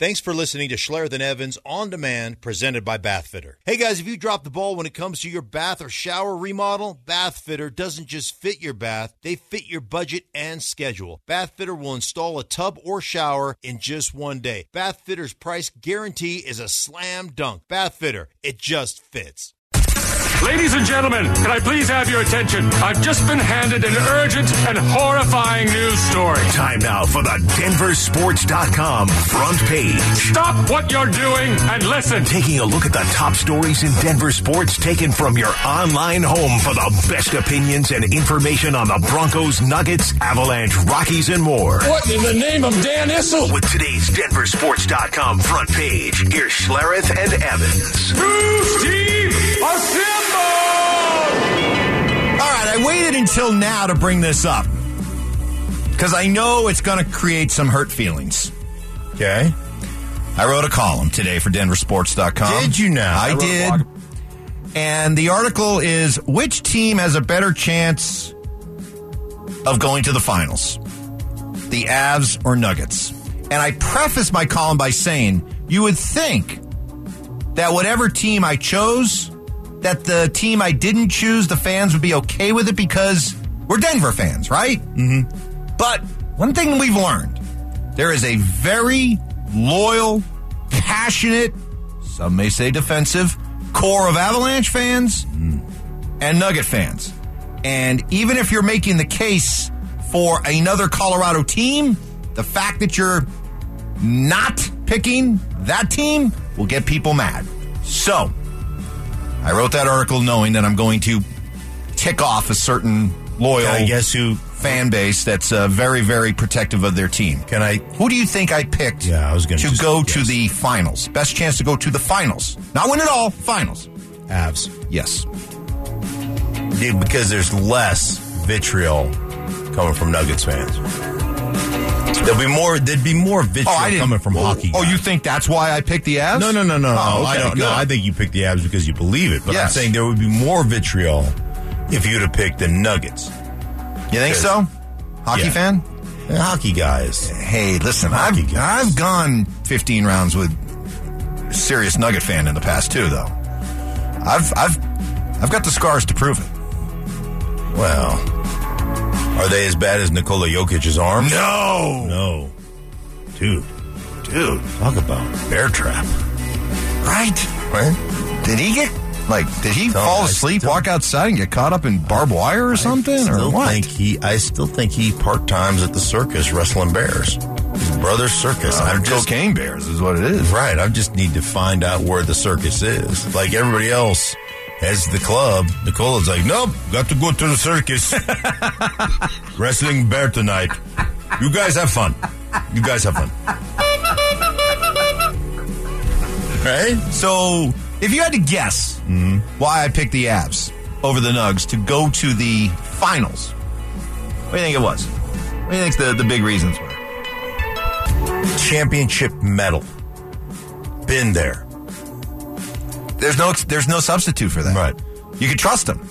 Thanks for listening to Schlereth and Evans on demand, presented by Bathfitter. Hey guys, if you drop the ball when it comes to your bath or shower remodel, Bathfitter doesn't just fit your bath, they fit your budget and schedule. Bathfitter will install a tub or shower in just one day. Bathfitter's price guarantee is a slam dunk. Bathfitter, it just fits. Ladies and gentlemen, can I please have your attention? I've just been handed an urgent and horrifying news story. Time now for the DenverSports.com front page. Stop what you're doing and listen. Taking a look at the top stories in Denver sports taken from your online home for the best opinions and information on the Broncos, Nuggets, Avalanche, Rockies, and more. What in the name of Dan Issel? With today's DenverSports.com front page, here's Schlereth and Evans. Who's Steve Assemble! All right, I waited until now to bring this up because I know it's going to create some hurt feelings. Okay? I wrote a column today for DenverSports.com. Did you know? I, I did. And the article is Which team has a better chance of going to the finals? The Avs or Nuggets? And I preface my column by saying you would think that whatever team I chose, that the team I didn't choose, the fans would be okay with it because we're Denver fans, right? Mm-hmm. But one thing we've learned there is a very loyal, passionate, some may say defensive, core of Avalanche fans and Nugget fans. And even if you're making the case for another Colorado team, the fact that you're not picking that team will get people mad. So, I wrote that article knowing that I'm going to tick off a certain loyal Can I guess who? fan base that's uh, very, very protective of their team. Can I? Who do you think I picked Yeah, I was gonna to just go to the finals? Best chance to go to the finals. Not win it all, finals. Avs. Yes. Dude, because there's less vitriol coming from Nuggets fans. There'll be more. There'd be more vitriol oh, coming from oh, hockey. Oh, you think that's why I picked the Avs? No, no, no, no. Oh, no. I don't. good. No, I think you picked the Avs because you believe it. But I'm saying there would be more vitriol if you'd have picked the Nuggets. You think so? Hockey Yeah. fan? The hockey guys. Hey, listen, I've, guys. I've gone 15 rounds with serious Nugget fan in the past too, though. I've I've I've got the scars to prove it. Well, are they as bad as Nikola Jokic's arms? No, No, dude. dude, Talk about bear trap. right? Right? Did he get like? Did he fall I asleep, walk outside, and get caught up in barbed wire or something, or what? think he. I still think he part times at the circus wrestling bears. His brother's circus. Uh, I'm just cocaine bears is what it is. right. I just need to find out where the circus is. Like everybody else has the club. Nicola's like, nope, got to go to the circus. Wrestling bear tonight. You guys have fun. You guys have fun. Right? So, if you had to guess mm-hmm. why I picked the Avs over the Nugs to go to the finals, what do you think it was? What do you think the, the big reasons were? Championship medal. Been there. There's no there's no substitute for that. Right. You can trust them.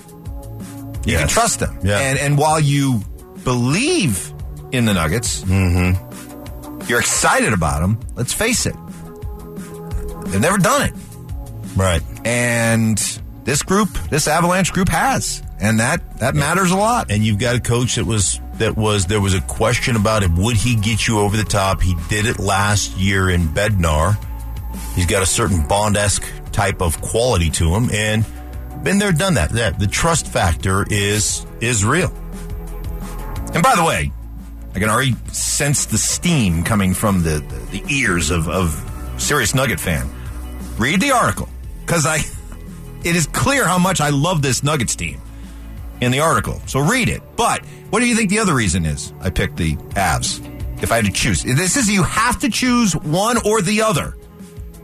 You can trust them. Yeah. And and while you believe in the Nuggets, mm-hmm. you're excited about them. Let's face it, they've never done it. Right. And this group, this Avalanche group, has, and that that matters a lot. and you've got a coach that was that was there was a question about it. Would he get you over the top? He did it last year in Bednar. He's got a certain Bond esque type of quality to them. and been there, done that. That the trust factor is is real. And by the way, I can already sense the steam coming from the, the, the ears of, of serious Nugget fan. Read the article because I, it is clear how much I love this Nuggets team in the article. So read it. But what do you think the other reason is? I picked the Avs. If I had to choose, this is you have to choose one or the other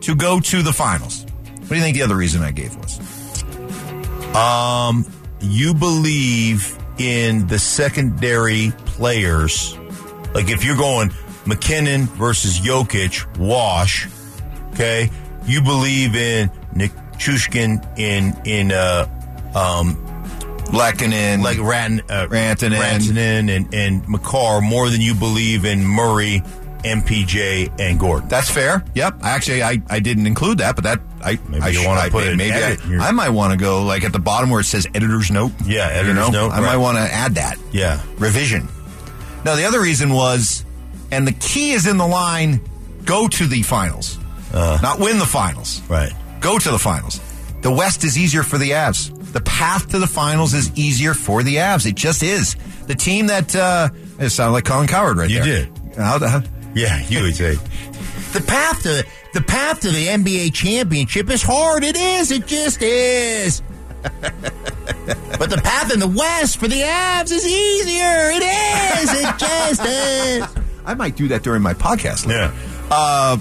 to go to the finals. What do you think the other reason I gave was? Um, you believe in the secondary players. Like if you're going MacKinnon versus Jokic, wash. Okay, you believe in Nick Chushkin in in uh um like Ran, uh, Rantanen. Rantanen and and Makar more than you believe in Murray MPJ, and Gordon. That's fair. Yep. Actually, I, I didn't include that, but that I Maybe I you wanna I- put an maybe edit in I, I might want to go like at the bottom where it says editor's note. Yeah, You editor's know? note, I might want to add that Yeah. revision. Now the other reason was, and the key is in the line: go to the finals, not win the finals. Uh. Right. Go to the finals. The West is easier for the Avs. The path to the finals is easier for the Avs. It just is. The team that uh, it sounded like Colin Cowherd right You there. did. How the, Yeah, you would say. The path to the path to the NBA championship is hard. It is. It just is. but the path in the West for the Avs is easier. It is. It just is. I might do that during my podcast. later. Yeah. Uh,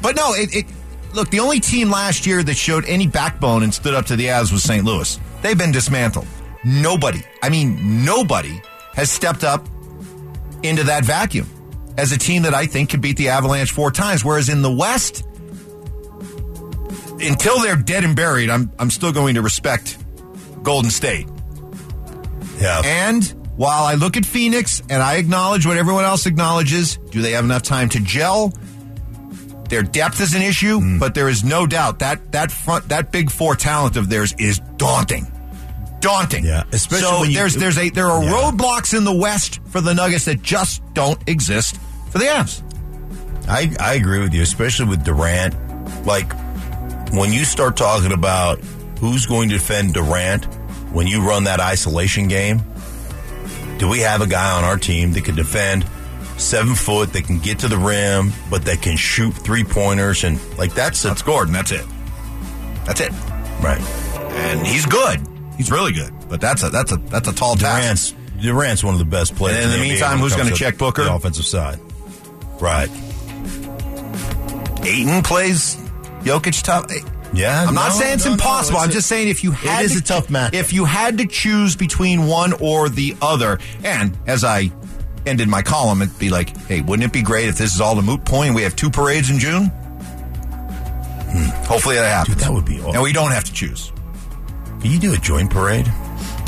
but no, it, it look the only team last year that showed any backbone and stood up to the Avs was St. Louis. They've been dismantled. Nobody, I mean nobody, has stepped up into that vacuum as a team that I think could beat the Avalanche four times. Whereas in the West, until they're dead and buried, I'm I'm still going to respect Golden State. Yeah. And while I look at Phoenix and I acknowledge what everyone else acknowledges, do they have enough time to gel? Their depth is an issue, Hmm. but there is no doubt that that front that big four talent of theirs is daunting. Daunting. Yeah, especially so there's there's a there are Yeah. roadblocks in the West for the Nuggets that just don't exist for the Avs. I, I agree with you, especially with Durant. Like, when you start talking about who's going to defend Durant when you run that isolation game, do we have a guy on our team that can defend seven foot, that can get to the rim, but that can shoot three pointers? And, like, that's a. That's Gordon. That's it. That's it. right. And he's good. He's really good. But that's a that's a that's a tall task. Durant's, Durant's one of the best players. And in the NBA meantime, who's gonna check Booker? The offensive side. Right. Ayton plays Jokic tough. Yeah. I'm not no, saying it's no, no, impossible. it's I'm a- just saying if you had is to, a tough matchup. If you had to choose between one or the other, and as I ended my column, it'd be like, hey, wouldn't it be great if this is all the moot point? We have two parades in June. Hmm. Hopefully that happens. Dude, that would be awesome. and we don't have to choose. Can you do a joint parade?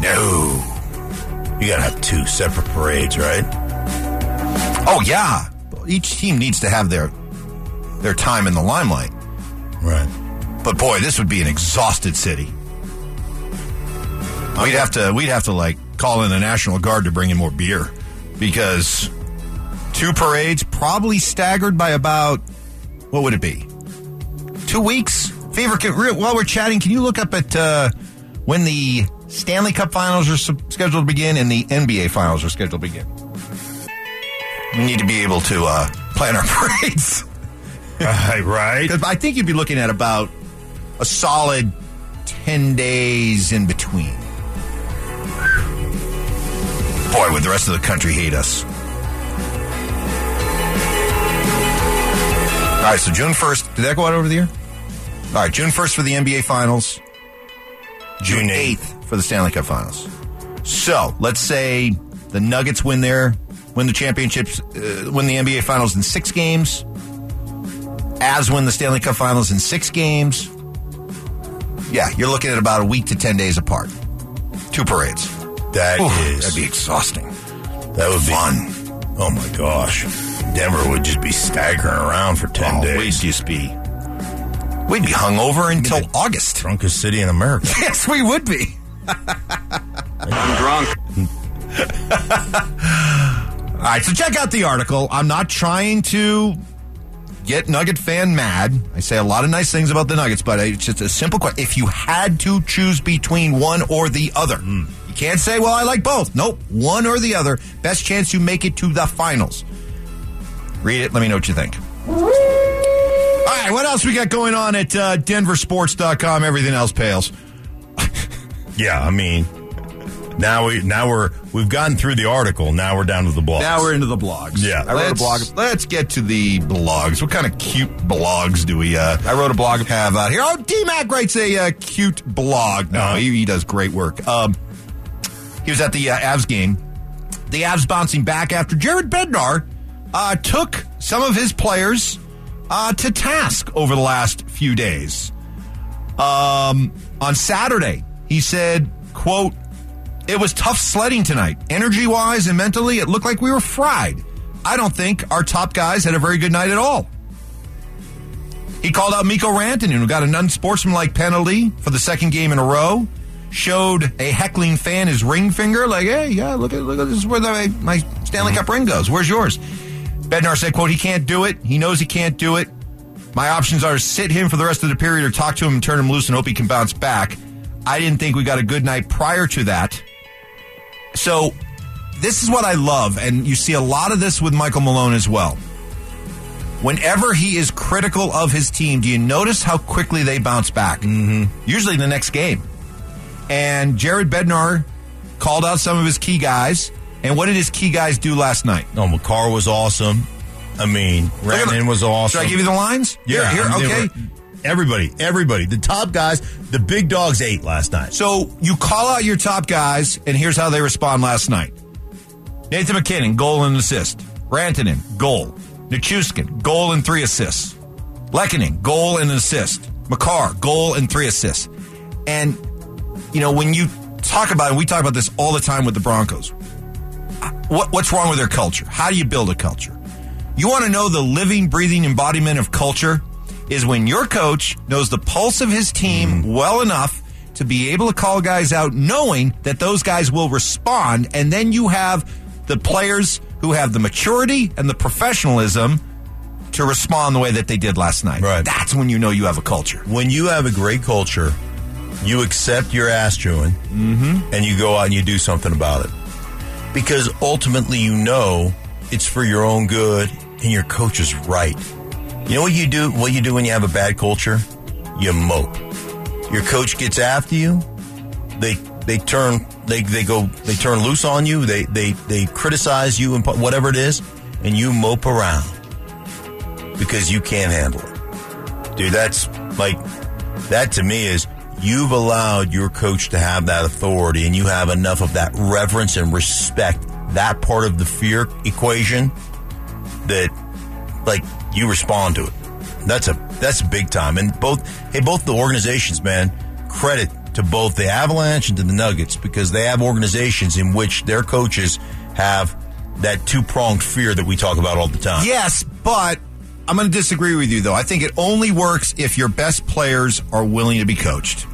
No. You gotta have two separate parades, right? Oh yeah. Each team needs to have their their time in the limelight. Right. But boy, this would be an exhausted city. We'd have to we'd have to like call in the National Guard to bring in more beer because two parades probably staggered by about what would it be? Two weeks. Can, real- while we're chatting, can you look up at uh, when the Stanley Cup Finals are scheduled to begin and the NBA Finals are scheduled to begin? We need to be able to uh, plan our parades. Right, right. I think you'd be looking at about a solid 10 days in between. Boy, would the rest of the country hate us. All right, so June 1st. Did that go out over the year? All right, June 1st for the NBA Finals. June June 8th for the Stanley Cup Finals. So let's say the Nuggets win their win the championships, uh, win the NBA Finals in six games. As win the Stanley Cup Finals in six games. Yeah, you're looking at about a week to ten days apart. Two parades. That Oof, is- that'd be exhausting. that would Fun. be Oh my gosh. Denver would just be staggering around for 10 Oh, days. We'd just be we'd be hungover until the- August. Drunkest city in America. Yes, we would be. I'm drunk. All right, so check out the article. I'm not trying to get Nugget fan mad. I say a lot of nice things about the Nuggets, but it's just a simple question. If you had to choose between one or the other, hmm. you can't say, well, I like both. Nope, one or the other. Best chance you make it to the finals. Read it. Let me know what you think. All right, what else we got going on at uh, denversports.com? Everything else pales. yeah, I mean, now we now we're we've gotten through the article. Now we're down to the blog. Now we're into the blogs. Yeah. I wrote a a blog. Let's get to the blogs. What kind of cute blogs do we? Uh, I wrote a blog have out here. Oh, DMAC writes a uh, cute blog. No, Uh-huh. he, he does great work. Um, he was at the uh, Avs game. The Avs bouncing back after Jared Bednar uh, took some of his players uh, to task over the last few days. Um, on Saturday, he said, "quote It was tough sledding tonight. Energy wise and mentally, it looked like we were fried. I don't think our top guys had a very good night at all. He called out Mikko Rantanen, who got an unsportsmanlike penalty for the second game in a row. Showed a heckling fan his ring finger, like, "Hey, yeah, look at look at this is where the, my Stanley Cup ring goes. Where's yours?" Bednar said, "quote He can't do it. He knows he can't do it. My options are to sit him for the rest of the period, or talk to him and turn him loose and hope he can bounce back." I didn't think we got a good night prior to that. So, this is what I love, and you see a lot of this with Michael Malone as well. Whenever he is critical of his team, do you notice how quickly they bounce back? Mm-hmm. Usually the next game. And Jared Bednar called out some of his key guys. And what did his key guys do last night? No, Makar was awesome. I mean, Rantanen was awesome. Should I give you the lines? Yeah, Here, here, okay. were- everybody, everybody, the top guys, the big dogs ate last night. So you call out your top guys, and here's how they respond last night. Nathan MacKinnon, goal and assist. Rantanen, goal. Nichushkin, goal and three assists. Lehkonen, goal and assist. Makar, goal and three assists. And, you know, when you talk about it, we talk about this all the time with the Broncos. What, what's wrong with their culture? How do you build a culture? You want to know the living, breathing embodiment of culture? Is when your coach knows the pulse of his team mm. well enough to be able to call guys out, knowing that those guys will respond, and then you have the players who have the maturity and the professionalism to respond the way that they did last night. Right. That's when you know you have a culture. when you have a great culture, you accept your ass chewing mm-hmm. and you go out and you do something about it. Because ultimately, you know it's for your own good and your coach is right. You know what you do? What you do when you have a bad culture? You mope. Your coach gets after you. They they turn they they go they turn loose on you. They they they criticize you and whatever it is, and you mope around because you can't handle it dude that's like that to me is you've allowed your coach to have that authority and you have enough of that reverence and respect that part of the fear equation that like you respond to it that's a that's big time and both hey both the organizations man credit to both the avalanche and to the nuggets because they have organizations in which their coaches have that two-pronged fear that we talk about all the time Yes, but I'm going to disagree with you, though. I think it only works if your best players are willing to be coached.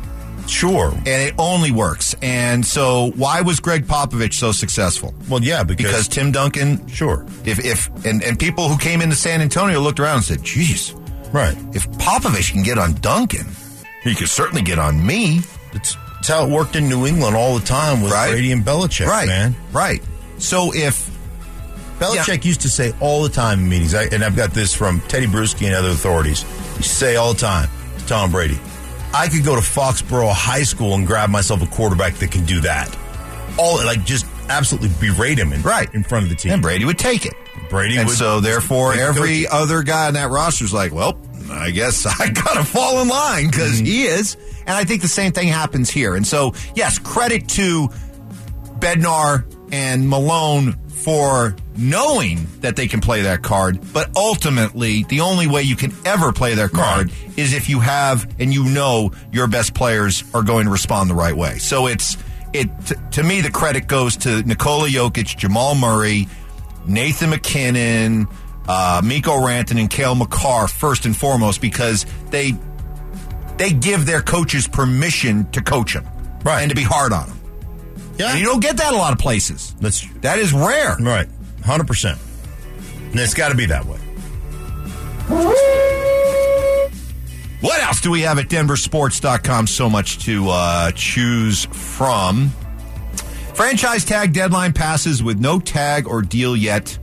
Sure and it only works. And so, why was Gregg Popovich so successful? well yeah because, Because Tim Duncan, sure if if and, and people who came into San Antonio looked around and said, "Geez, right if Popovich can get on Duncan, he could certainly get on me." It's, it's how it worked in New England all the time with Right. Brady and Belichick, right, man. right. So if Belichick used to say all the time in meetings, I, and I've got this from Tedy Bruschi and other authorities. He used say all the time to Tom Brady, I could go to Foxborough High School and grab myself a quarterback that can do that. All like just absolutely berate him in, Right. in front of the team. and Brady would take it, Brady and would- so therefore every other guy in that roster is like, "Well, I guess I gotta fall in line because Mm-hmm. he is." And I think the same thing happens here. And so, yes, credit to Bednar and Malone for knowing that they can play that card, but ultimately, the only way you can ever play their card is if you have and you know your best players are going to respond the right way. So it's it t- to me the credit goes to Nikola Jokic, Jamal Murray, Nathan MacKinnon, uh, Mikko Ranton, and Cale Makar first and foremost because they they give their coaches permission to coach them Right. and to be hard on them. yeah, And you don't get that a lot of places. that's That is rare. right, hundred percent. And it's got to be that way. What else do we have at denversports.com? So much to uh, choose from. Franchise tag deadline passes with no tag or deal yet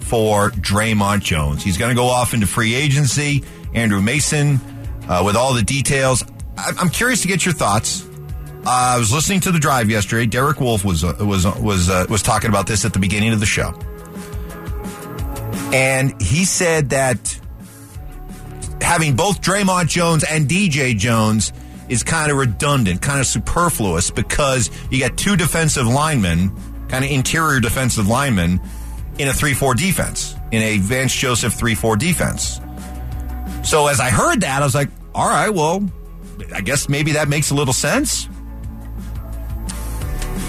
for Dre'Mont Jones. He's going to go off into free agency. Andrew Mason uh, with all the details. I- I'm curious to get your thoughts. Uh, I was listening to the drive yesterday. Derek Wolfe was uh, was was uh, was talking about this at the beginning of the show, and he said that having both Dre'Mont Jones and DJ Jones is kind of redundant, kind of superfluous because you got two defensive linemen, kind of interior defensive linemen in a 3-4 defense, in a Vance Joseph 3-4 defense. So as I heard that, I was like, all right, well, I guess maybe that makes a little sense.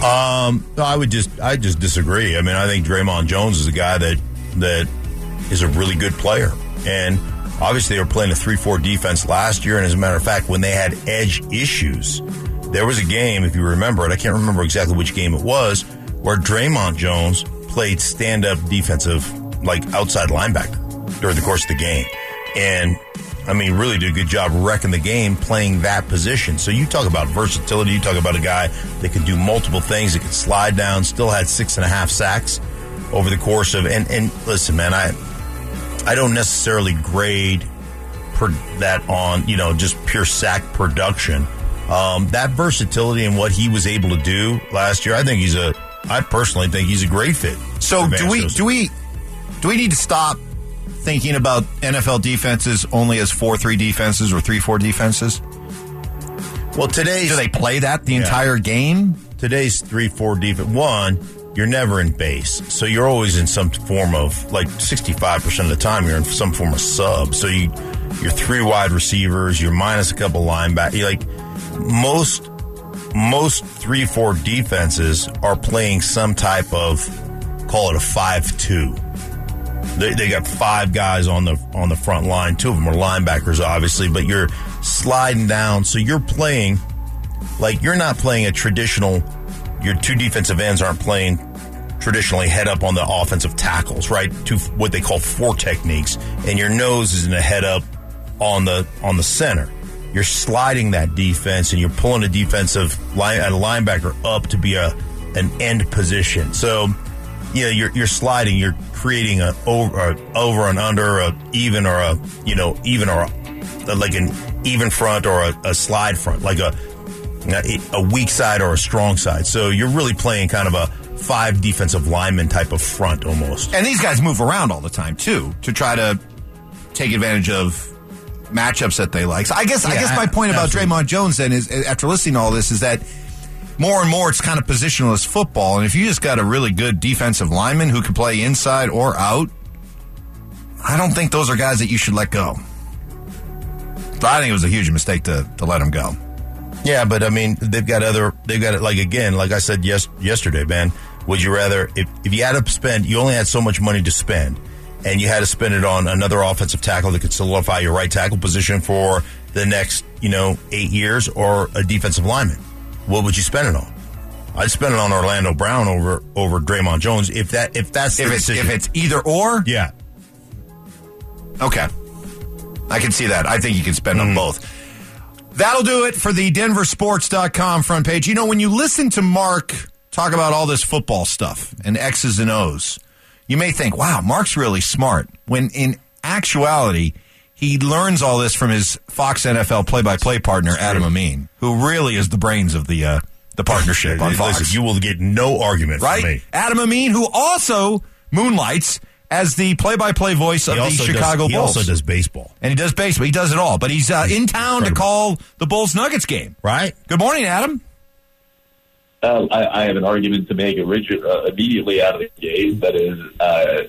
Um, no, I would just, I just disagree. I mean, I think Dre'Mont Jones is a guy that that is a really good player. And obviously, they were playing a 3 4 defense last year. And as a matter of fact, when they had edge issues, there was a game, if you remember it, I can't remember exactly which game it was, where Dre'Mont Jones played stand up defensive, like outside linebacker during the course of the game. And I mean, really did a good job wrecking the game playing that position. So you talk about versatility. You talk about a guy that could do multiple things. That could slide down. Still had six and a half sacks over the course of. And and listen, man, I I don't necessarily grade per, that on you know just pure sack production. Um, that versatility and what he was able to do last year, I think he's a. I personally think he's a great fit. So do we do we do we need to stop thinking about NFL defenses only as four three defenses or three four defenses? Well, today Do they play that the Yeah. entire game? today's three four defense one you're never in base so you're always in some form of like 65% of the time you're in some form of sub. So you you're three wide receivers you're minus a couple linebackers like most most three four defenses are playing some type of call it a five two they, they got five guys on the on the front line. Two of them are linebackers obviously but you're sliding down so you're playing like you're not playing a traditional your two defensive ends aren't playing traditionally head up on the offensive tackles right? To what they call four techniques. And your nose is in a head up on the on the center. You're sliding that defense and you're pulling a defensive line a linebacker up to be a an end position. So yeah you're you're sliding. You're creating a over a over and under a even or a you know even or a, like an even front or a, a slide front like a a weak side or a strong side. So you're really playing kind of a five defensive lineman type of front almost. And these guys move around all the time too to try to take advantage of matchups that they like. So I guess I guess my point about absolutely. Dre'Mont Jones then is after listening to all this is that more and more it's kind of positionless football. And if you just got a really good defensive lineman who can play inside or out, I don't think those are guys that you should let go. But I think it was a huge mistake to, to let him go. Yeah, but I mean, they've got other, they've got it like again, like I said yes yesterday, man. Would you rather if if you had to spend, you only had so much money to spend, and you had to spend it on another offensive tackle that could solidify your right tackle position for the next, you know, eight years, or a defensive lineman? What would you spend it on? I'd spend it on Orlando Brown over over Dre'Mont Jones if that if that's If it's decision. if it's either or, yeah. Okay. I can see that. I think you can spend Mm. on both. That'll do it for the denversports.com front page. You know, when you listen to Mark talk about all this football stuff and X's and O's, you may think, wow, Mark's really smart. When in actuality, he learns all this from his Fox NFL play by play partner, Adam Amin, who really is the brains of the, uh, the partnership on Listen, Fox you will get no argument right? from me. Adam Amin, who also moonlights as the play-by-play voice of He the Chicago does, He Bulls. also does baseball, and he does baseball. He does it all. But he's uh, in town to call the Bulls Nuggets game. right? Good morning, Adam. Uh, I, I have an argument to make origi- uh, immediately out of the gate. That is, uh,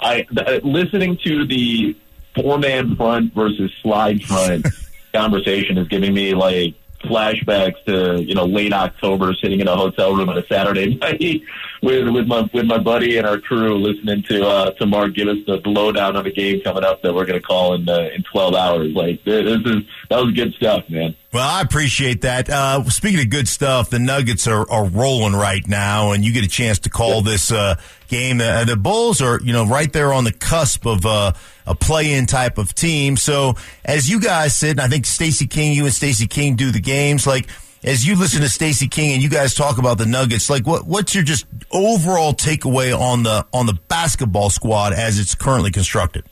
I th- listening to the four man front versus slide front conversation is giving me like flashbacks to you know late October, sitting in a hotel room on a Saturday night with with my with my buddy and our crew, listening to uh, to Mark give us the lowdown on the game coming up that we're going to call in uh, in twelve hours. Like this is that was good stuff, man. Well, I appreciate that. Uh, speaking of good stuff, the Nuggets are, are rolling right now, and you get a chance to call this uh, game. Uh, the Bulls are, you know, right there on the cusp of uh, a play-in type of team. So, as you guys sit, and I think Stacey King, you and Stacey King do the games. Like, as you listen to Stacey King and you guys talk about the Nuggets, like, what what's your just overall takeaway on the on the basketball squad as it's currently constructed?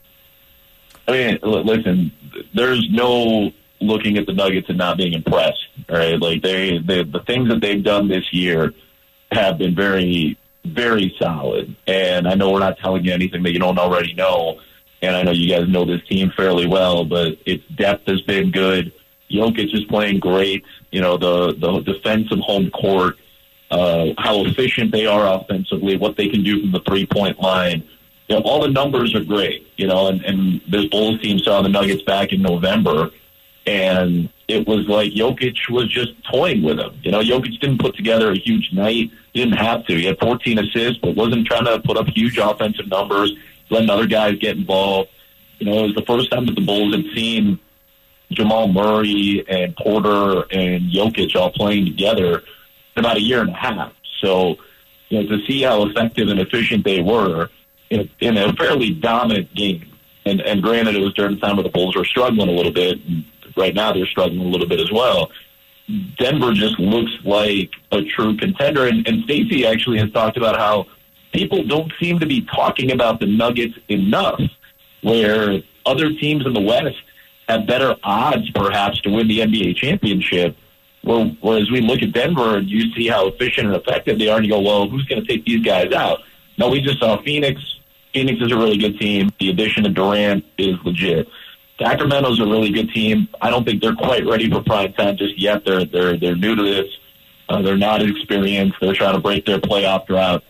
I mean, listen, there's no looking at the Nuggets and not being impressed. Right? like they, they the things that they've done this year have been very, very solid. And I know we're not telling you anything that you don't already know. And I know you guys know this team fairly well, but its depth has been good. Jokic is playing great. You know, the the defensive home court, uh, how efficient they are offensively, what they can do from the three point line you know, all the numbers are great, you know, and, and this Bulls team saw the Nuggets back in November, and it was like Jokic was just toying with them. You know, Jokic didn't put together a huge night. He didn't have to. He had 14 assists, but wasn't trying to put up huge offensive numbers, letting other guys get involved. You know, it was the first time that the Bulls had seen Jamal Murray and Porter and Jokic all playing together in about a year and a half. So, you know, to see how effective and efficient they were in, in a fairly dominant game. And, and granted, it was during the time where the Bulls were struggling a little bit. And right now, they're struggling a little bit as well. Denver just looks like a true contender. And, and Stacey actually has talked about how people don't seem to be talking about the Nuggets enough, where other teams in the West have better odds, perhaps, to win the NBA championship. Whereas we look at Denver and you see how efficient and effective they are, and you go, well, who's going to take these guys out? No, we just saw Phoenix. Phoenix is a really good team. The addition of Durant is legit. Sacramento's a really good team. I don't think they're quite ready for prime time just yet. They're they're they're new to this. Uh, they're not experienced. They're trying to break their playoff drought.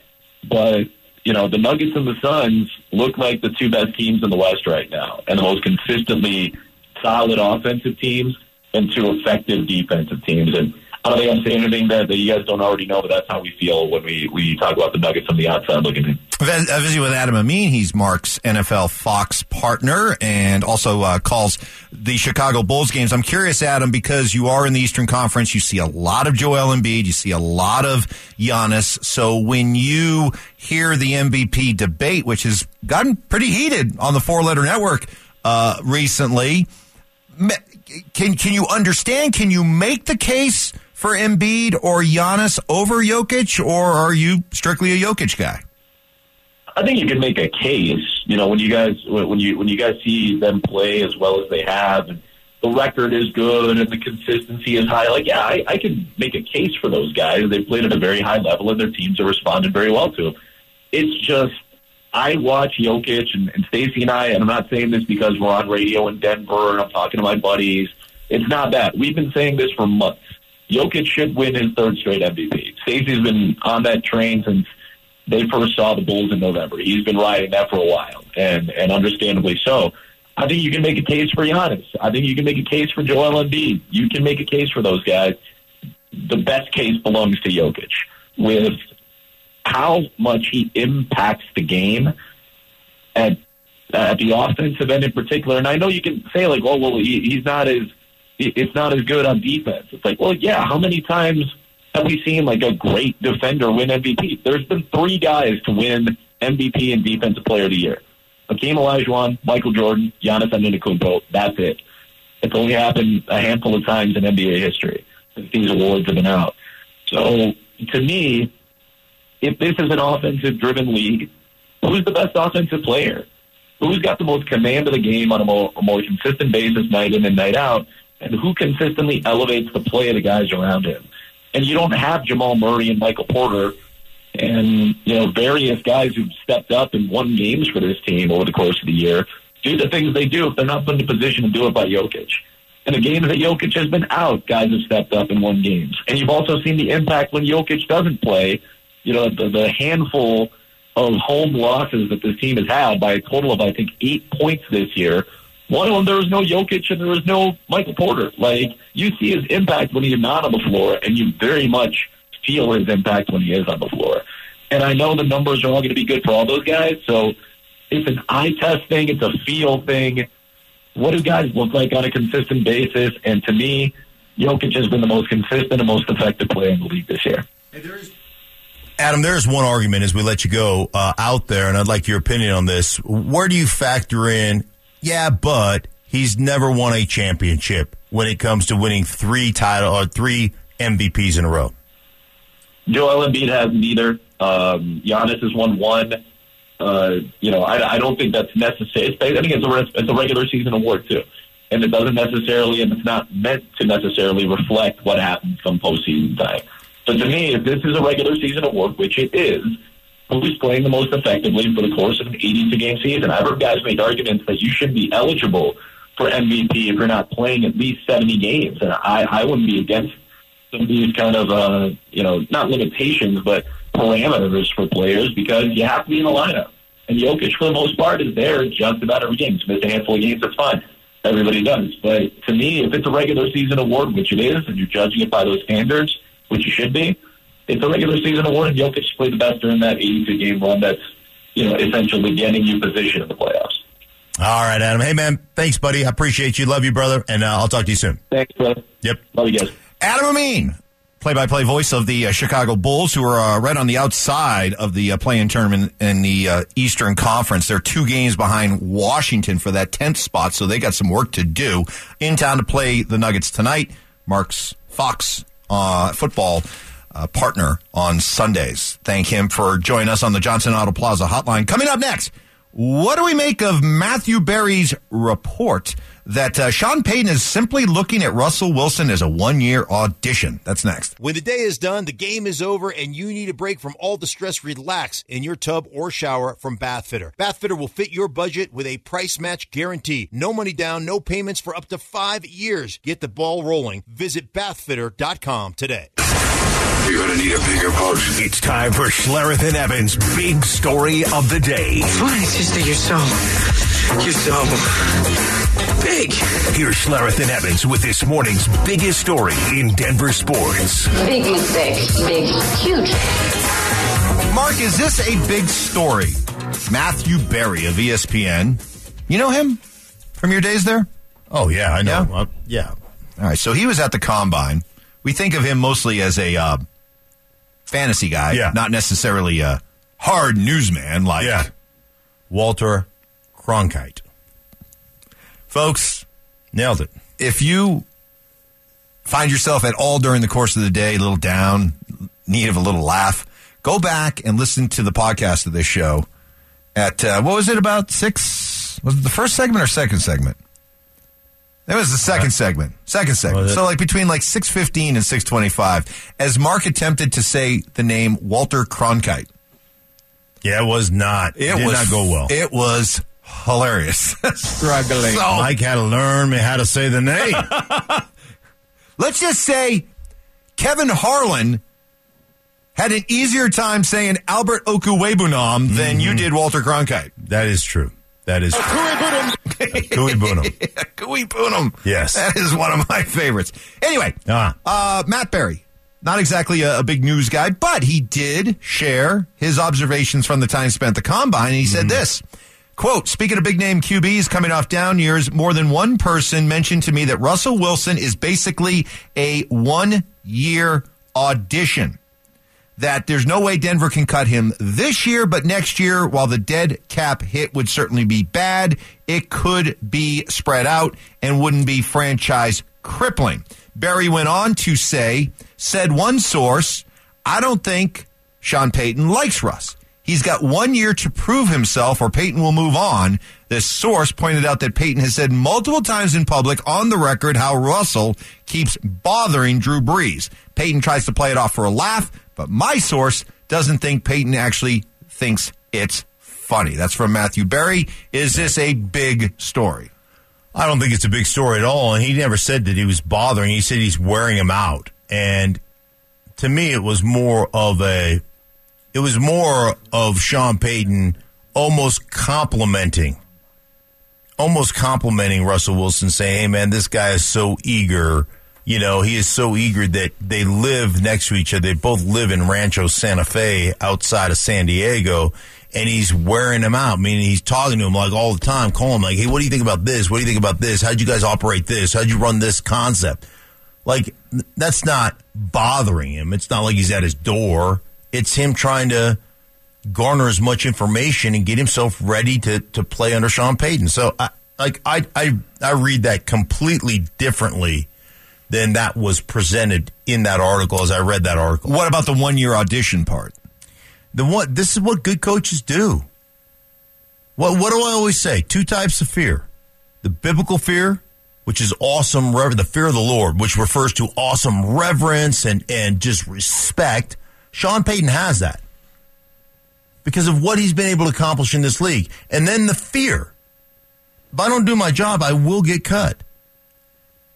But you know, the Nuggets and the Suns look like the two best teams in the West right now, and the most consistently solid offensive teams and two effective defensive teams. And I don't think I'm saying anything that, that you guys don't already know, but that's how we feel when we, we talk about the Nuggets from the outside looking in. I visit with Adam Amin. He's Mark's NFL Fox partner and also uh, calls the Chicago Bulls games. I'm curious, Adam, because you are in the Eastern Conference, you see a lot of Joel Embiid, you see a lot of Giannis. So when you hear the MVP debate, which has gotten pretty heated on the Four Letter Network uh, recently, can can you understand? Can you make the case for Embiid or Giannis over Jokic, or are you strictly a Jokic guy? I think you can make a case. You know, when you guys when you when you guys see them play as well as they have, and the record is good and the consistency is high. Like, yeah, I, I can make a case for those guys. They played at a very high level, and their teams have responded very well to them. It's just I watch Jokic and, and Stacey and I, and I'm not saying this because we're on radio in Denver and I'm talking to my buddies. It's not that. We've been saying this for months. Jokic should win his third straight MVP. Stacey's been on that train since they first saw the Bulls in November. He's been riding that for a while, and and understandably so. I think you can make a case for Giannis. I think you can make a case for Joel Embiid. You can make a case for those guys. The best case belongs to Jokic. With how much he impacts the game at at the offensive end in particular. And I know you can say like, "Oh, well, he, he's not as it's not as good on defense." It's like, well, yeah. How many times have we seen like a great defender win MVP? There's been three guys to win MVP and Defensive Player of the Year: Hakeem Olajuwon, Michael Jordan, Giannis Antetokounmpo. That's it. It's only happened a handful of times in NBA history since these awards have been out. So to me, if this is an offensive driven league, who's the best offensive player? Who's got the most command of the game on a more, a more consistent basis night in and night out? And who consistently elevates the play of the guys around him? And you don't have Jamal Murray and Michael Porter and, you know, various guys who've stepped up and won games for this team over the course of the year do the things they do if they're not put in a position to do it by Jokic. In the games that Jokic has been out, guys have stepped up and won games. And you've also seen the impact when Jokic doesn't play you know, the, the handful of home losses that this team has had by a total of, I think, eight points this year. One of them, there was no Jokic and there was no Michael Porter. Like, you see his impact when he's not on the floor, and you very much feel his impact when he is on the floor. And I know the numbers are all going to be good for all those guys, so it's an eye test thing, it's a feel thing. What do guys look like on a consistent basis? And to me, Jokic has been the most consistent and most effective player in the league this year. Hey, there is Adam, there's one argument as we let you go uh, out there, and I'd like your opinion on this. Where do you factor in? Yeah, but he's never won a championship when it comes to winning three title or three MVPs in a row. Joel Embiid has neither. Um, Giannis has won one. Uh, you know, I, I don't think that's necessary. I think it's a it's a regular season award too, and it doesn't necessarily, and it's not meant to necessarily reflect what happens come postseason time. So to me, if this is a regular season award, which it is, who's playing the most effectively for the course of an 82 game season? I've heard guys make arguments that you should be eligible for MVP if you're not playing at least 70 games. And I, I wouldn't be against some of these kind of, uh, you know, not limitations, but parameters for players because you have to be in the lineup. And Jokic, for the most part, is there just about every game. He's missed a handful of games, that's fine. Everybody does. But to me, if it's a regular season award, which it is, and you're judging it by those standards, which you should be, it's a regular season award, and Jokic played the best during that 82 game run. That's you know essentially getting you position in the playoffs. All right, Adam. Hey, man. Thanks, buddy. I appreciate you. Love you, brother. And uh, I'll talk to you soon. Thanks, brother. Yep. Love you guys. Adam Amin, play-by-play voice of the uh, Chicago Bulls, who are uh, right on the outside of the uh, play-in tournament in the uh, Eastern Conference. They're two games behind Washington for that tenth spot, so they got some work to do. In town to play the Nuggets tonight. Mark's Fox uh, football uh, partner on Sundays. Thank him for joining us on the Johnson Auto Plaza hotline. Coming up next, what do we make of Matthew Berry's report that uh, Sean Payton is simply looking at Russell Wilson as a one year audition? That's next. When the day is done, the game is over, and you need a break from all the stress, relax in your tub or shower from Bathfitter. Bathfitter will fit your budget with a price match guarantee. No money down, no payments for up to five years. Get the ball rolling. Visit bathfitter.com today. You're going to need a bigger boat. It's time for Schlereth and Evans' big story of the day. Why? It's just that you're so, you're so big. Here's Schlereth and Evans with this morning's biggest story in Denver sports. Big mistake. Big, huge. Mark, is this a big story? Matthew Berry of ESPN. You know him from your days there? Oh, yeah, I know. Yeah? Uh, yeah. All right, so he was at the combine. We think of him mostly as a uh, fantasy guy, Yeah. not necessarily a hard newsman like Yeah. Walter Cronkite. folks. Nailed it. If you find yourself at all during the course of the day a little down, need of a little laugh, go back and listen to the podcast of this show. At uh, what was it about six? Was it the first segment or second segment? It was the second segment. Second segment. So like between like six fifteen and six twenty five, as Mark attempted to say the name Walter Cronkite. Yeah, it was not. It did was not go well. It was hilarious. Struggling. So- Mike had to learn me how to say the name. Let's just say Kevin Harlan had an easier time saying Albert Okwuegbunam than you mm-hmm. did Walter Cronkite. that is true. That is true. Cooey Boonham. Okwuegbunam. Yes. That is one of my favorites. Anyway, Ah. uh, Matt Berry. Not exactly a, a big news guy, but he did share his observations from the time spent at the combine. And he said this quote, speaking of big name QBs coming off down years, more than one person mentioned to me that Russell Wilson is basically a one year audition. That there's no way Denver can cut him this year, but next year, while the dead cap hit would certainly be bad, it could be spread out and wouldn't be franchise crippling. Berry went on to say, said one source, I don't think Sean Payton likes Russ. He's got one year to prove himself or Payton will move on. This source pointed out that Payton has said multiple times in public on the record how Russell keeps bothering Drew Brees. Payton tries to play it off for a laugh, but my source doesn't think Payton actually thinks it's funny. That's from Matthew Berry. Is this a big story? I don't think it's a big story at all. And he never said that he was bothering. He said he's wearing him out. And to me, it was more of a, it was more of Sean Payton almost complimenting, almost complimenting Russell Wilson, saying, "Hey, man, this guy is so eager." You know, he is so eager that they live next to each other. They both live in Rancho Santa Fe outside of San Diego. And he's wearing him out. Meaning he's talking to him like all the time, calling him like, Hey, what do you think about this? What do you think about this? How'd you guys operate this? How'd you run this concept? Like, that's not bothering him. It's not like he's at his door. It's him trying to garner as much information and get himself ready to, to play under Sean Payton. So I, like, I, I, I read that completely differently than that was presented in that article as I read that article. What about the one year audition part? The what this is what good coaches do. What what do I always say? Two types of fear. The biblical fear, which is awesome rever- the fear of the Lord, which refers to awesome reverence and, and just respect. Sean Payton has that. Because of what he's been able to accomplish in this league. And then the fear. If I don't do my job, I will get cut.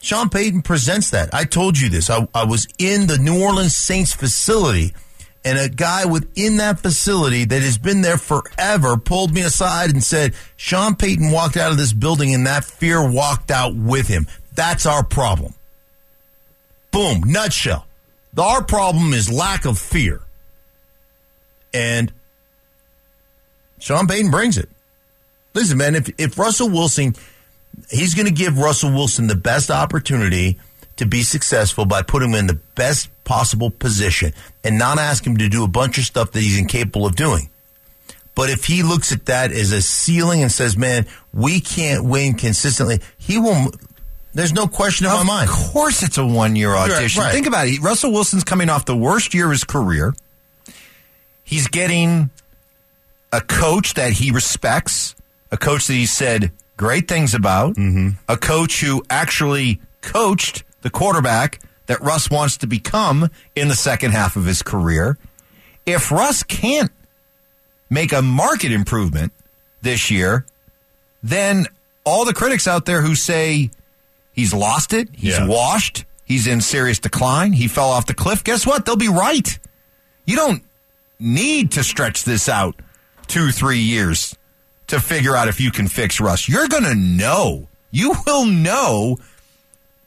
Sean Payton presents that. I told you this. I, I was in the New Orleans Saints facility, and a guy within that facility that has been there forever pulled me aside and said, Sean Payton walked out of this building, and that fear walked out with him. That's our problem. Boom, nutshell. Our problem is lack of fear. And Sean Payton brings it. Listen, man, if, if Russell Wilson, he's going to give Russell Wilson the best opportunity to be successful by putting him in the best possible position and not ask him to do a bunch of stuff that he's incapable of doing. But if he looks at that as a ceiling and says, man, we can't win consistently, he will. There's no question in my mind. Of course, it's a one year audition. right. Think about it. Russell Wilson's coming off the worst year of his career. He's getting a coach that he respects, a coach that he said great things about, mm-hmm. a coach who actually coached the quarterback that Russ wants to become in the second half of his career. If Russ can't make a market improvement this year, then all the critics out there who say he's lost it, he's Yeah. washed, he's in serious decline, he fell off the cliff, guess what? They'll be right. You don't need to stretch this out two, three years to figure out if you can fix Russ. You're going to know. You will know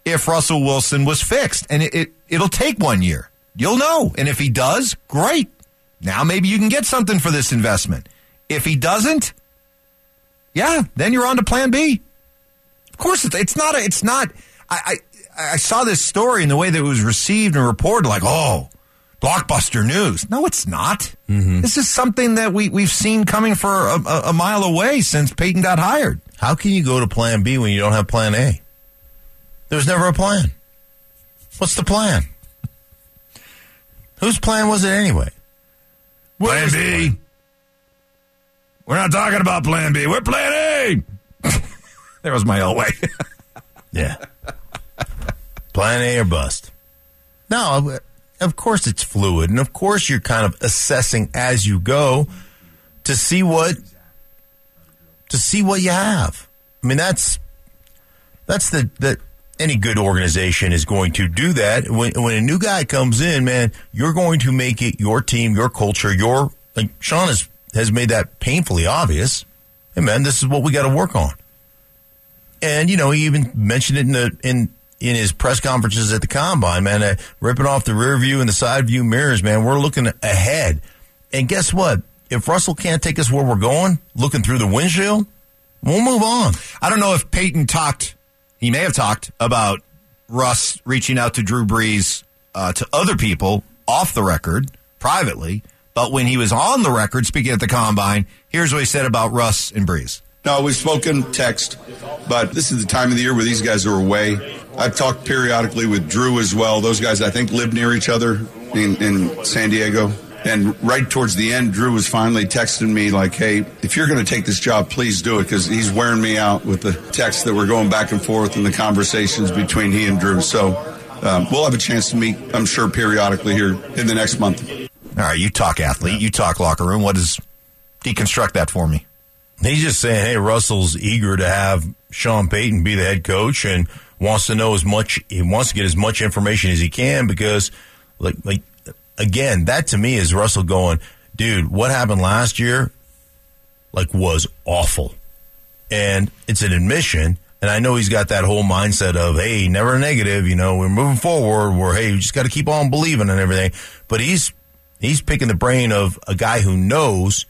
if Russell Wilson was fixed, and it, it it'll take one year. You'll know, and if he does, great. Now maybe you can get something for this investment. If he doesn't, yeah, then you're on to Plan B. Of course, it's, it's not. A, it's not. I, I I saw this story and the way that it was received and reported, like, oh, blockbuster news. No, it's not. Mm-hmm. This is something that we we've seen coming for a, a, a mile away since Payton got hired. How can you go to plan B when you don't have plan A? There's never a plan. What's the plan? Whose plan was it anyway? Plan was the B. We're not talking about Plan B. We're Plan A. there was my Elway. Yeah. plan A or bust. No, of course it's fluid. And of course you're kind of assessing as you go to see what to see what you have. I mean that's that's the that any good organization is going to do that. When when a new guy comes in, man, you're going to make it your team, your culture, your like Sean has has made that painfully obvious. Hey man, this is what we got to work on. And you know, he even mentioned it in the in in his press conferences at the combine, man, uh, ripping off the rear view and the side view mirrors, man. We're looking ahead. And guess what? If Russell can't take us where we're going, looking through the windshield, we'll move on. I don't know if Payton talked. He may have talked about Russ reaching out to Drew Brees uh, to other people off the record privately. But when he was on the record speaking at the combine, here's what he said about Russ and Brees. No, we've spoken text, but this is the time of the year where these guys are away. I've talked periodically with Drew as well. Those guys, I think, live near each other in, in San Diego. And right towards the end, Drew was finally texting me like, "Hey, if you're going to take this job, please do it," because he's wearing me out with the texts that were going back and forth and the conversations between he and Drew. So um, we'll have a chance to meet, I'm sure, periodically here in the next month. All right, you talk athlete, you talk locker room. What does deconstruct that for me? He's just saying, hey, Russell's eager to have Sean Payton be the head coach and wants to know as much, he wants to get as much information as he can because, like, like again, that to me is Russell going, dude, what happened last year, like, was awful. And it's an admission. And I know he's got that whole mindset of, hey, never negative, you know, we're moving forward. We're, hey, we just got to keep on believing and everything. But he's, he's picking the brain of a guy who knows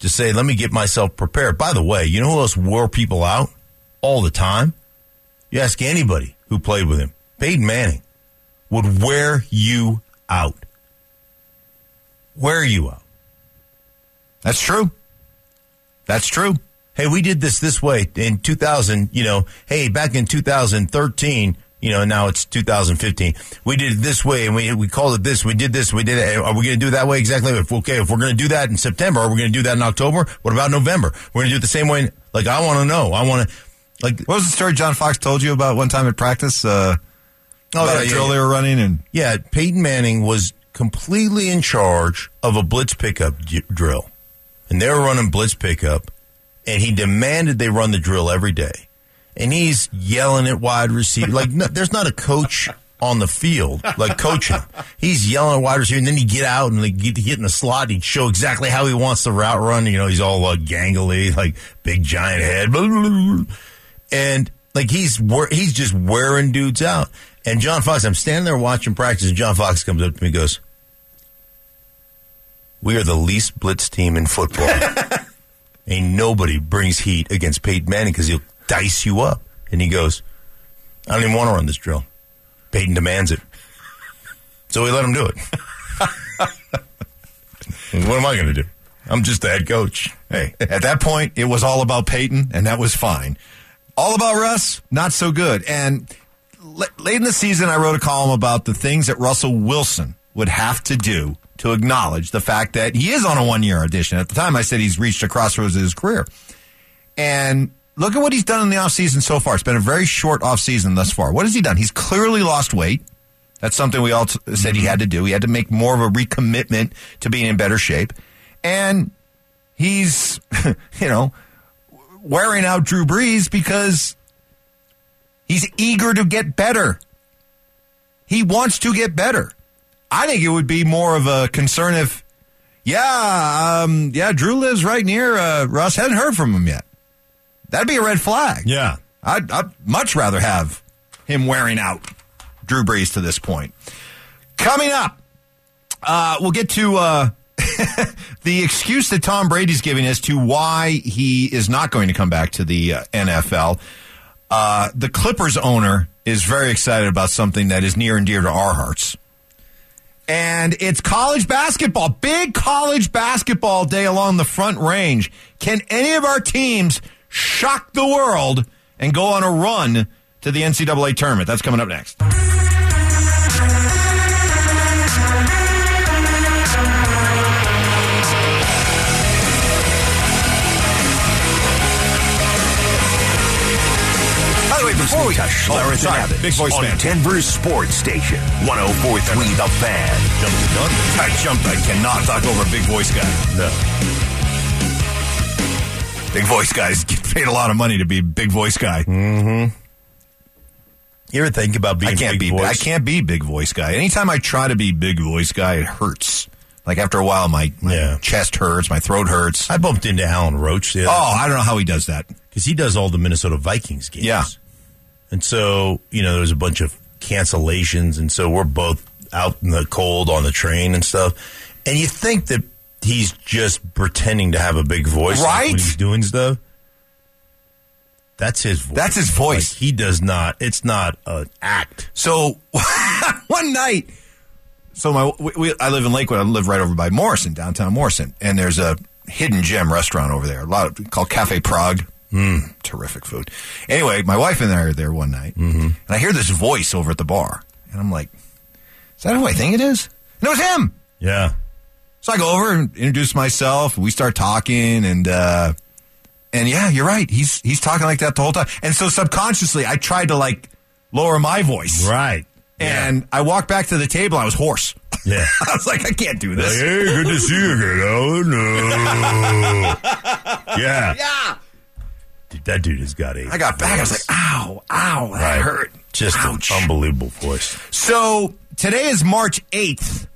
to say, let me get myself prepared. By the way, you know who else wore people out all the time? You ask anybody who played with him. Peyton Manning would wear you out. Wear you out. That's true. That's true. Hey, we did this this way in 2000, you know, hey, back in 2013, you know, now it's 2015. We did it this way and we, we called it this. We did this. We did it. Are we going to do it that way? Exactly. If, okay. If we're going to do that in September, are we going to do that in October? What about November? We're going to do it the same way. Like, I want to know. I want to, like, What was the story John Fox told you about one time at practice? Uh, Oh, about yeah, a drill yeah. they were running, and Yeah, Peyton Manning was completely in charge of a blitz pickup j- drill. And they were running blitz pickup, and he demanded they run the drill every day. And he's yelling at wide receiver. Like, no, there's not a coach on the field, like coaching. He's yelling at wide receiver, and then he'd get out and like, get, get in the slot. And he'd show exactly how he wants the route run. You know, he's all uh, gangly, like big giant head. And like he's he's just wearing dudes out. And John Fox, I'm standing there watching practice, and John Fox comes up to me and goes, We are the least blitz team in football. Ain't nobody brings heat against Peyton Manning because he'll dice you up. And he goes, I don't even want to run this drill. Peyton demands it. So we let him do it. what am I going to do? I'm just the head coach. Hey, at that point, it was all about Peyton, and that was fine. All about Russ, not so good. And late in the season, I wrote a column about the things that Russell Wilson would have to do to acknowledge the fact that he is on a one year audition. At the time, I said he's reached a crossroads in his career. And look at what he's done in the offseason so far. It's been a very short offseason thus far. What has he done? He's clearly lost weight. That's something we all t- said he had to do. He had to make more of a recommitment to being in better shape. And he's, you know, wearing out Drew Brees because he's eager to get better. He wants to get better. I think it would be more of a concern if, yeah, um, yeah, Drew lives right near uh, Russ. Hadn't heard from him yet. That'd be a red flag. Yeah. I'd, I'd much rather have him wearing out Drew Brees to this point. Coming up, uh, we'll get to uh, the excuse that Tom Brady's giving as to why he is not going to come back to the uh, NFL. Uh, the Clippers owner is very excited about something that is near and dear to our hearts. And it's college basketball, big college basketball day along the front range. Can any of our teams shock the world and go on a run to the NCAA tournament? That's coming up next. Way, before we to Schlereth and Evans big voice on fan. Denver's Sports Station, 1043 The Fan. Jumped the gun. I jumped. I cannot talk over big voice guy. No. Big voice guys get paid a lot of money to be big voice guy. Mm-hmm. You ever think about being I can't big be. voice? I can't be big voice guy. Anytime I try to be big voice guy, it hurts. Like after a while, my, my Yeah. chest hurts, my throat hurts. I bumped into Alan Roach the Oh, I don't know how he does that. because he does all the Minnesota Vikings games. Yeah. And so, you know, there's a bunch of cancellations. And so we're both out in the cold on the train and stuff. And you think that he's just pretending to have a big voice Right? when he's doing stuff. That's his voice. That's his voice. Like, he does not, it's not an act. So one night, so my we, we, I live in Lakewood. I live right over by Morrison, downtown Morrison, and there's a hidden gem restaurant over there, a lot of, called Cafe Prague. Mm, terrific food. Anyway, my wife and I are there one night, and I hear this voice over at the bar, and I'm like, "Is that who I think it is?" And it was him. Yeah. So I go over and introduce myself. We start talking, and uh, and yeah, you're right. He's he's talking like that the whole time. And so subconsciously, I tried to like lower my voice, Right. and I walked back to the table. I was hoarse. Yeah. I was like, I can't do Like, this. hey, good to see you again. Oh, no. yeah. Yeah. Dude, that dude has got a. I got back. I was like, ow, ow, that Right. hurt. Just Ouch. an unbelievable voice. So today is March 8th.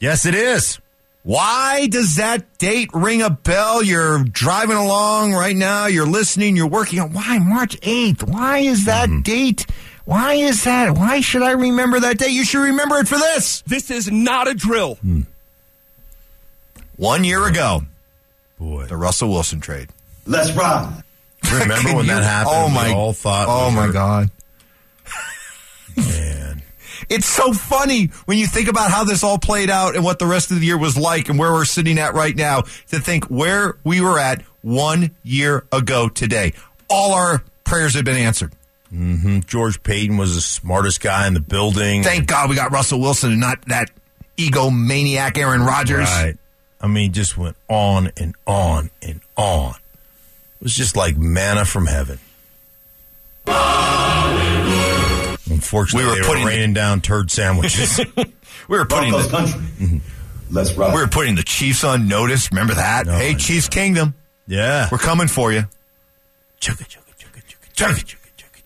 Yes, it is. Why does that date ring a bell? You're driving along right now, you're listening, you're working on why March 8th? Why is that Mm-hmm. date? Why is that? Why should I remember that date? You should remember it for this. This is not a drill. One year ago, Boy. the Russell Wilson trade. Let's ride. Remember when you- that happened? Oh We my! all thought. oh my God! Man. It's so funny when you think about how this all played out and what the rest of the year was like and where we're sitting at right now. To think where we were at one year ago today, all our prayers have been answered. Mm-hmm. George Paton was the smartest guy in the building. Thank God we got Russell Wilson and not that egomaniac Aaron Rodgers. Right. I mean, just went on and on and on. It was just like manna from heaven. Unfortunately, We were they putting were the- raining down turd sandwiches. We were putting Broncos the, country. Mm-hmm. Let's ride. we were putting the Chiefs on notice. Remember that? No, hey, Chiefs Kingdom, yeah. we're coming for you. Chugga, chugga, chugga, chugga, chugga,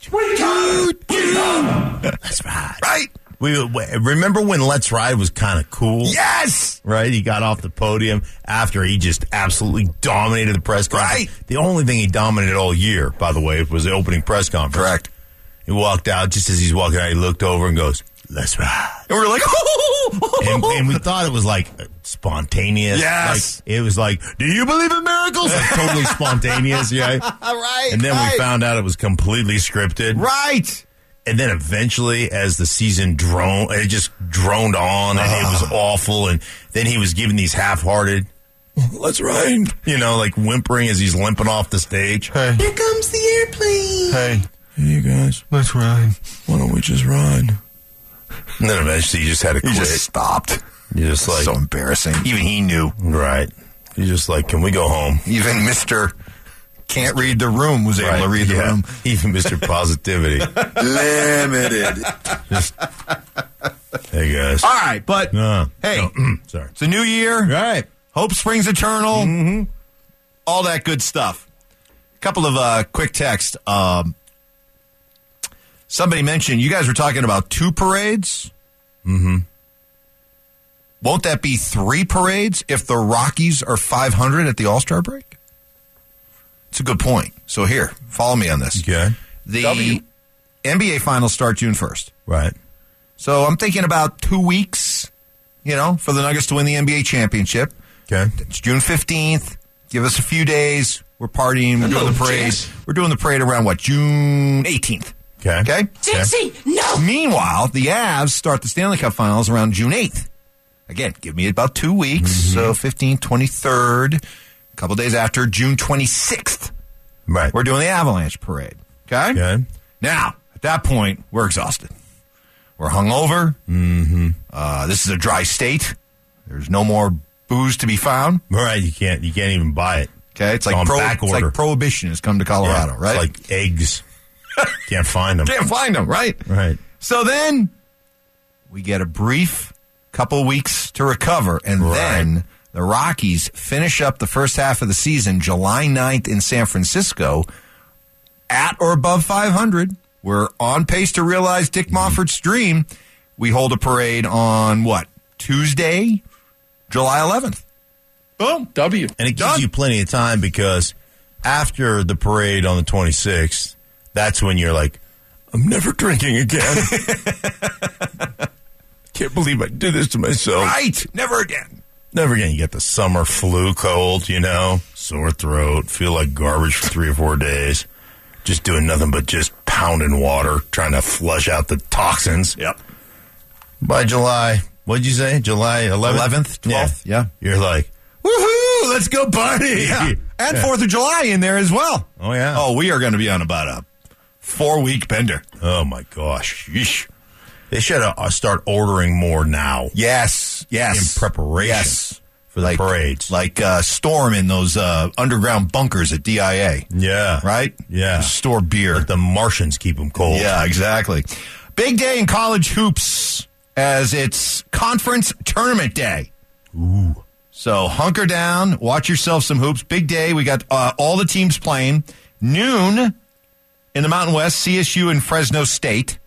chugga, chugga, chugga. Let's ride. Right? We we- remember when Let's Ride was kind of cool. Yes. Right, he got off the podium after he just absolutely dominated the press conference. Right. The only thing he dominated all year, by the way, was the opening press conference. Correct. He walked out. Just as he's walking out, he looked over and goes, "Let's ride." And we're like, and, and we thought it was like uh, spontaneous. Yes. Like, it was like, do you believe in miracles? Like totally spontaneous, yeah. right. And then right. we found out it was completely scripted. Right. And then eventually, as the season droned, it just droned on, and it was ah. awful. And then he was giving these half-hearted, "Let's ride," you know, like whimpering as he's limping off the stage. Hey. Here comes the airplane. Hey. Hey, you guys, Let's ride. why don't we just ride? And then eventually, he just had to He quit. just stopped. You're just like, so embarrassing. Even he knew. right? You're just like, can we go home? Even Mister can't read the room was able to read the yeah. room. Even Mr. Positivity. Limited. hey guys. All right, but Uh, hey, no, sorry. it's a new year. Right. Hope springs eternal. Mm-hmm. All that good stuff. A couple of uh, quick texts. Um, somebody mentioned you guys were talking about two parades. Mm-hmm. Won't that be three parades if the Rockies are 500 at the All Star break? It's a good point. So here, follow me on this. Okay. The W. NBA finals start June 1st. Right. So I'm thinking about two weeks, you know, for the Nuggets to win the NBA championship. Okay. It's June 15th. Give us a few days. We're partying. We're doing the oh, parade. We're doing the parade around what? June 18th. Okay. Okay? Dixie, no! Meanwhile, the Avs start the Stanley Cup finals around June 8th. Again, give me about two weeks. Mm-hmm. So 15th, 23rd, a couple days after June 26th. Right. We're doing the Avalanche parade. Okay? Okay. Now, at that point, we're exhausted. We're hungover. Mm-hmm. Uh, this is a dry state. There's no more booze to be found. Right. You can't. You can't even buy it. Okay, it's like, pro- it's like prohibition has come to Colorado, Yeah, right? It's like eggs. can't find them. can't find them, right? Right. So then we get a brief couple weeks to recover, and Right. then the Rockies finish up the first half of the season July 9th in San Francisco at or above 500. We're on pace to realize Dick Mm-hmm. Monfort's dream. We hold a parade on what? Tuesday, July 11th. Boom. W. And it gives you plenty of time because after the parade on the 26th, that's when you're like, I'm never drinking again. Can't believe I did this to myself. Right. Never again. Never again. You get the summer flu cold, you know, sore throat, feel like garbage for three or four days. Just doing nothing but just pounding water, trying to flush out the toxins. Yep. By July, what'd you say? July 11th? 11th, 12th, yeah. You're like, woohoo, let's go party. Yeah. And Yeah. Fourth of July in there as well. Oh, yeah. Oh, we are going to be on about a four week bender. Oh my gosh. Yeesh. They should uh, start ordering more now Yes, yes. in preparation Yes. for the Like parades. Like uh, storm in those uh, underground bunkers at DIA, yeah. right? Yeah. To store beer. Like the Martians keep them cold. Yeah, exactly. Big day in college hoops as it's conference tournament day. Ooh. So hunker down, watch yourself some hoops. Big day. We got uh, all the teams playing. Noon in the Mountain West, CSU and Fresno State.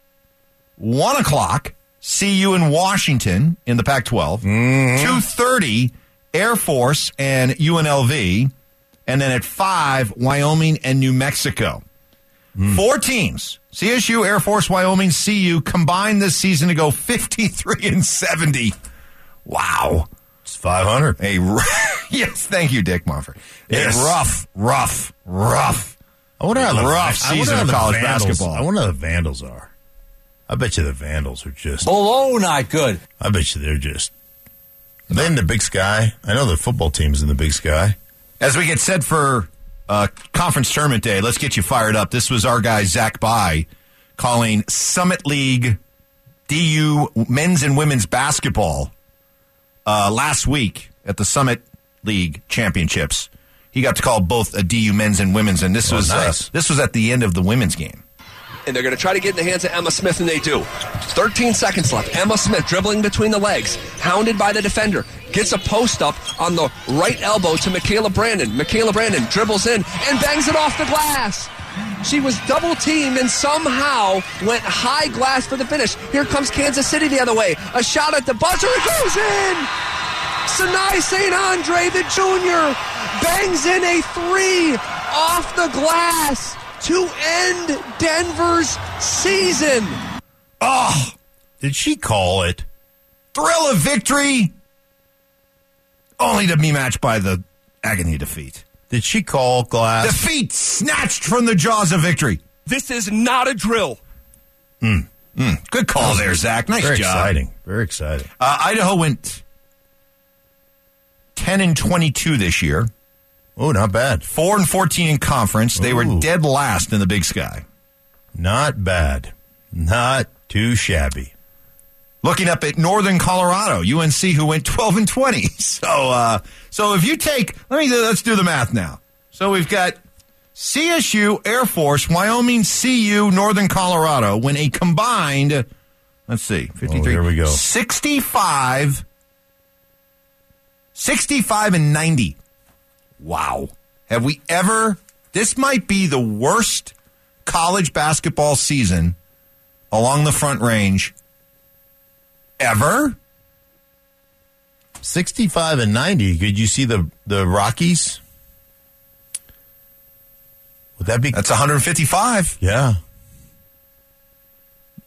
One o'clock, CU in Washington in the Pac-12. Mm-hmm. Two thirty, Air Force and UNLV, and then at five, Wyoming and New Mexico. Hmm. Four teams: CSU, Air Force, Wyoming, CU combined this season to go fifty-three and seventy. Wow. It's 500. A r- yes, thank you, Dick Monfort. Yes. A rough, rough, rough. I wonder how the, rough I wonder season how of the college Vandals- basketball. I wonder how the Vandals are. I bet you the Vandals are just. Oh, not good. I bet you they're just. Are they in the Big Sky? I know the football team's in the Big Sky. As we get set for uh, conference tournament day, let's get you fired up. This was our guy Zach By calling Summit League DU men's and women's basketball uh, last week at the Summit League championships. He got to call both a DU men's and women's, and this Oh, was nice. uh, this was at the end of the women's game. And they're going to try to get in the hands of Emma Smith, and they do. 13 seconds left. Emma Smith dribbling between the legs, hounded by the defender, gets a post up on the right elbow to Michaela Brandon. Michaela Brandon dribbles in and bangs it off the glass. She was double teamed and somehow went high glass for the finish. Here comes Kansas City the other way. A shot at the buzzer. It goes in. Sinai St. Andre, the junior, bangs in a three off the glass to end Denver's season. Oh, did she call it? Thrill of victory, only to be matched by the agony defeat. Did she call glass? Defeat snatched from the jaws of victory. This is not a drill. Mm, mm. Good call there, Zach. Nice Very job. exciting. Very exciting. Uh, Idaho went 10 and 22 this year. Oh, not bad. 4 and 14 in conference. They were dead last in the Big Sky. Not bad. Not too shabby. Looking up at Northern Colorado, UNC, who went 12 and 20. So, uh, so if you take, let me let's do the math now. So we've got CSU, Air Force, Wyoming, CU, Northern Colorado win a combined. Let's see, 53. Oh, here we go. 65, 65 and 90. Wow. Have we ever? This might be the worst college basketball season along the Front Range ever. 65 and 90. Could you see the, the Rockies? Would that be? That's 155. Yeah.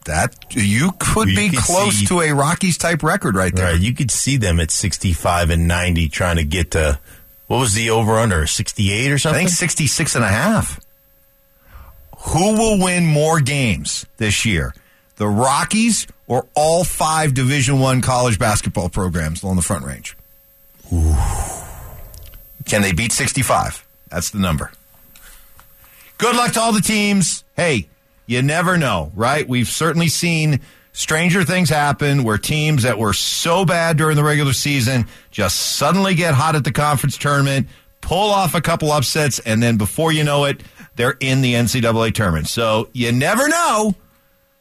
That you could You be could close see- to a Rockies type record right there. Right. You could see them at 65 and 90 trying to get to, what was the over under? 68 or something? I think 66 and a half. Who will win more games this year? The Rockies or all five Division One college basketball programs along the Front Range? Can they beat 65? That's the number. Good luck to all the teams. Hey, you never know, right? We've certainly seen stranger things happen where teams that were so bad during the regular season just suddenly get hot at the conference tournament, pull off a couple upsets, and then before you know it, they're in the NCAA tournament. So you never know.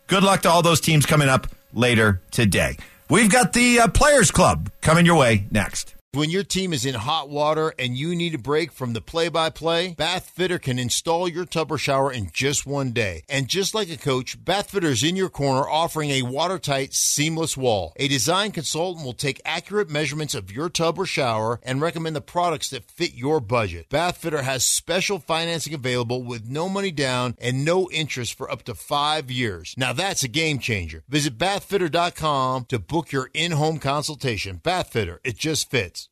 Good luck to all those teams coming up later today. We've got the uh, Players Club coming your way next. When your team is in hot water and you need a break from the play by play, Bath Fitter can install your tub or shower in just one day. And just like a coach, Bath Fitter is in your corner offering a watertight, seamless wall. A design consultant will take accurate measurements of your tub or shower and recommend the products that fit your budget. Bath Fitter has special financing available with no money down and no interest for up to five years. Now that's a game changer. Visit bathfitter.com to book your in home consultation. Bath Fitter, it just fits.